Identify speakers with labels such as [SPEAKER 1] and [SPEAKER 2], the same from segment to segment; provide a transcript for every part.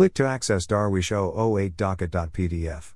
[SPEAKER 1] Click to access Darweesh 008 docket.pdf.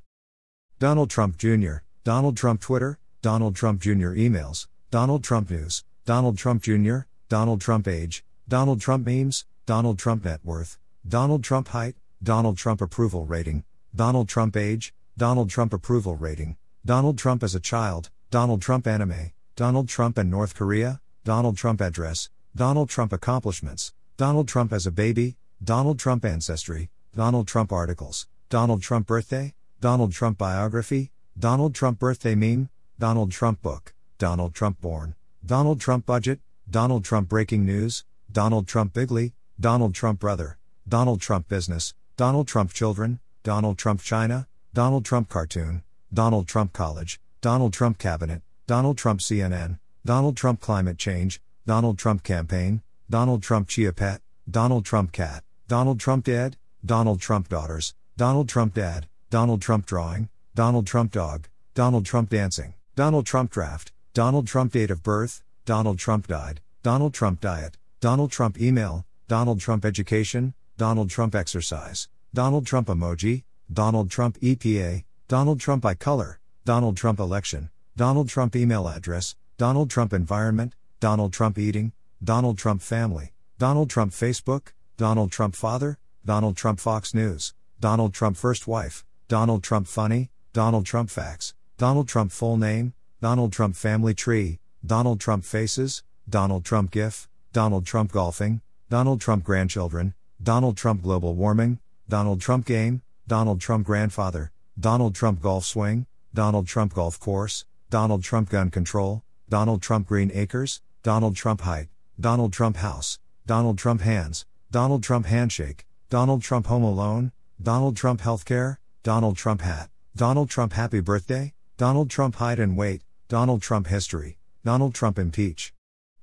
[SPEAKER 1] Donald Trump Jr., Donald Trump Twitter, Donald Trump Jr. emails, Donald Trump News, Donald Trump Jr., Donald Trump Age, Donald Trump Memes, Donald Trump Net Worth, Donald Trump Height, Donald Trump Approval Rating, Donald Trump Age, Donald Trump Approval Rating, Donald Trump as a Child, Donald Trump Anime, Donald Trump and North Korea, Donald Trump Address, Donald Trump Accomplishments, Donald Trump as a Baby, Donald Trump Ancestry, Donald Trump Articles, Donald Trump Birthday, Donald Trump Biography, Donald Trump Birthday Meme, Donald Trump Book, Donald Trump Born, Donald Trump Budget, Donald Trump Breaking News, Donald Trump Bigly, Donald Trump Brother, Donald Trump Business, Donald Trump Children, Donald Trump China, Donald Trump Cartoon, Donald Trump College, Donald Trump Cabinet, Donald Trump CNN, Donald Trump Climate Change, Donald Trump Campaign, Donald Trump Chia Pet, Donald Trump Cat, Donald Trump Dad, Donald Trump Daughters, Donald Trump Dad, Donald Trump Drawing, Donald Trump Dog, Donald Trump Dancing. Donald Trump draft, Donald Trump date of birth, Donald Trump died, Donald Trump diet, Donald Trump email, Donald Trump education, Donald Trump exercise, Donald Trump emoji, Donald Trump EPA, Donald Trump eye color, Donald Trump election, Donald Trump email address, Donald Trump environment, Donald Trump eating, Donald Trump family, Donald Trump Facebook, Donald Trump father, Donald Trump Fox News, Donald Trump first wife, Donald Trump funny, Donald Trump facts, Donald Trump full name, Donald Trump family tree, Donald Trump faces, Donald Trump GIF, Donald Trump golfing, Donald Trump grandchildren, Donald Trump global warming, Donald Trump game, Donald Trump grandfather, Donald Trump golf swing, Donald Trump golf course, Donald Trump gun control, Donald Trump green acres, Donald Trump height, Donald Trump house, Donald Trump hands, Donald Trump handshake, Donald Trump home alone, Donald Trump healthcare, Donald Trump hat, Donald Trump happy birthday, Donald Trump height and weight, Donald Trump history, Donald Trump impeach.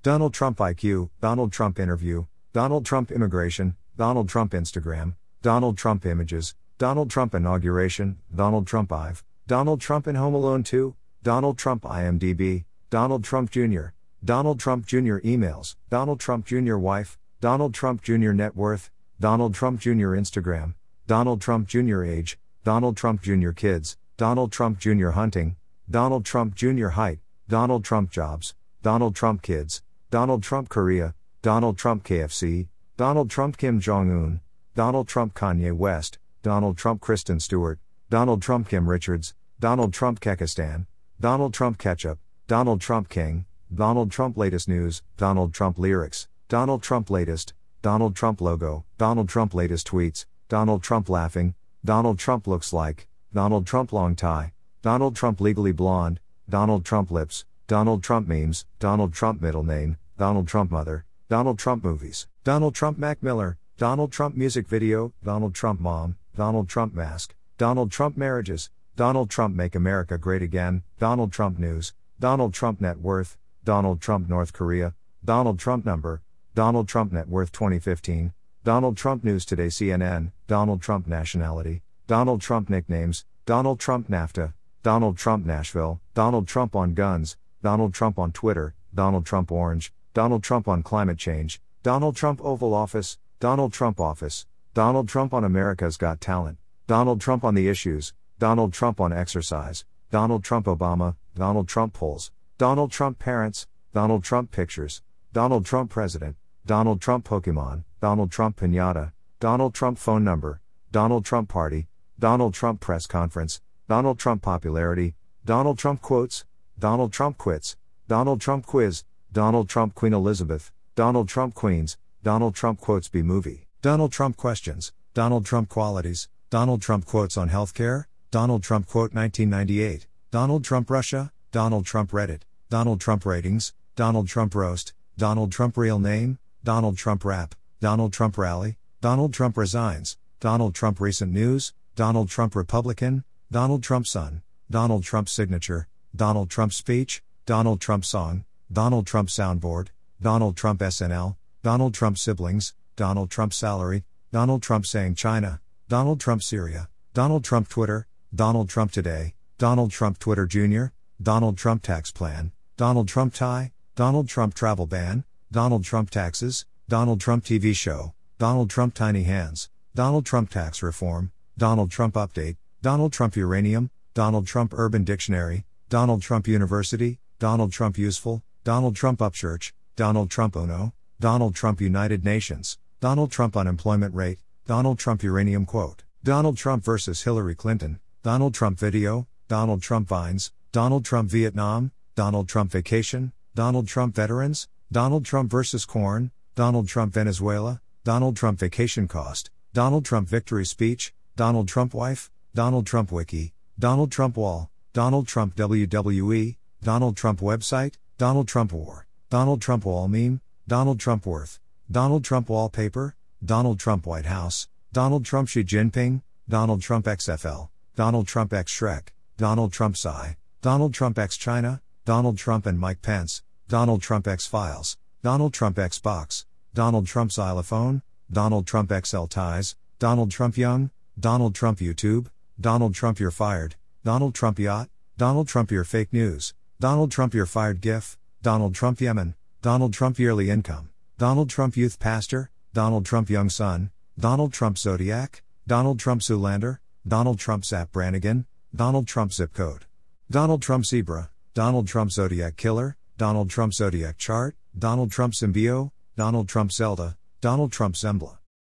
[SPEAKER 1] Donald Trump IQ, Donald Trump interview, Donald Trump immigration, Donald Trump Instagram, Donald Trump images, Donald Trump inauguration, Donald Trump IVE, Donald Trump in Home Alone 2, Donald Trump IMDb, Donald Trump Jr., Donald Trump Jr. emails, Donald Trump Jr. wife, Donald Trump Jr. net worth, Donald Trump Jr. Instagram, Donald Trump Jr. age, Donald Trump Jr. kids, Donald Trump Jr. hunting, Donald Trump Jr. height, Donald Trump jobs, Donald Trump kids, Donald Trump Korea, Donald Trump KFC, Donald Trump Kim Jong Un, Donald Trump Kanye West, Donald Trump Kristen Stewart, Donald Trump Kim Richards, Donald Trump Kekistan, Donald Trump Ketchup, Donald Trump King, Donald Trump Latest News, Donald Trump Lyrics, Donald Trump Latest, Donald Trump Logo, Donald Trump Latest Tweets, Donald Trump Laughing, Donald Trump Looks Like, Donald Trump long tie, Donald Trump legally blonde, Donald Trump lips, Donald Trump memes, Donald Trump middle name, Donald Trump mother, Donald Trump movies, Donald Trump Mac Miller, Donald Trump music video, Donald Trump mom, Donald Trump mask, Donald Trump marriages, Donald Trump make America great again, Donald Trump news, Donald Trump net worth, Donald Trump North Korea, Donald Trump number, Donald Trump net worth 2015, Donald Trump news today CNN, Donald Trump nationality, Donald Trump nicknames, Donald Trump NAFTA, Donald Trump Nashville, Donald Trump on guns, Donald Trump on Twitter, Donald Trump orange, Donald Trump on climate change, Donald Trump Oval Office, Donald Trump office, Donald Trump on America's Got Talent, Donald Trump on the issues, Donald Trump on exercise, Donald Trump Obama, Donald Trump polls, Donald Trump parents, Donald Trump pictures, Donald Trump president, Donald Trump Pokemon, Donald Trump pinata, Donald Trump phone number, Donald Trump party, Donald Trump press conference, Donald Trump popularity, Donald Trump quotes, Donald Trump quits, Donald Trump quiz, Donald Trump Queen Elizabeth, Donald Trump Queens, Donald Trump quotes B movie, Donald Trump questions, Donald Trump qualities, Donald Trump quotes on healthcare, Donald Trump quote 1998, Donald Trump Russia, Donald Trump Reddit, Donald Trump ratings, Donald Trump roast, Donald Trump real name, Donald Trump rap, Donald Trump rally, Donald Trump resigns, Donald Trump recent news, Donald Trump Republican, Donald Trump son, Donald Trump signature, Donald Trump speech, Donald Trump song, Donald Trump soundboard, Donald Trump SNL, Donald Trump siblings, Donald Trump salary, Donald Trump saying China, Donald Trump Syria, Donald Trump Twitter, Donald Trump today, Donald Trump Twitter Jr., Donald Trump tax plan, Donald Trump tie, Donald Trump travel ban, Donald Trump taxes, Donald Trump TV show, Donald Trump tiny hands, Donald Trump tax reform, Donald Trump update, Donald Trump uranium, Donald Trump urban dictionary, Donald Trump University, Donald Trump useful, Donald Trump upchurch, Donald Trump UNO, Donald Trump United Nations, Donald Trump unemployment rate, Donald Trump uranium quote, Donald Trump versus Hillary Clinton, Donald Trump video, Donald Trump vines, Donald Trump Vietnam, Donald Trump vacation, Donald Trump veterans, Donald Trump versus corn, Donald Trump Venezuela, Donald Trump vacation cost, Donald Trump victory speech, Donald Trump wife, Donald Trump wiki, Donald Trump wall, Donald Trump WWE, Donald Trump website, Donald Trump war, Donald Trump wall meme, Donald Trump worth, Donald Trump wallpaper, Donald Trump White House, Donald Trump Xi Jinping, Donald Trump XFL, Donald Trump X Shrek, Donald Trump Psy, Donald Trump X China, Donald Trump and Mike Pence, Donald Trump X Files, Donald Trump Xbox, Donald Trump Xylophone, Donald Trump XL Ties, Donald Trump Young, Donald Trump YouTube, Donald Trump You're Fired, Donald Trump Yacht, Donald Trump Your Fake News, Donald Trump You're Fired GIF, Donald Trump Yemen, Donald Trump Yearly Income, Donald Trump Youth Pastor, Donald Trump Young Son, Donald Trump Zodiac, Donald Trump Zoolander, Donald Trump Zapp Brannigan, Donald Trump Zip Code, Donald Trump Zebra, Donald Trump Zodiac Killer, Donald Trump Zodiac Chart, Donald Trump Zimbio, Donald Trump Zelda, Donald Trump Zembla.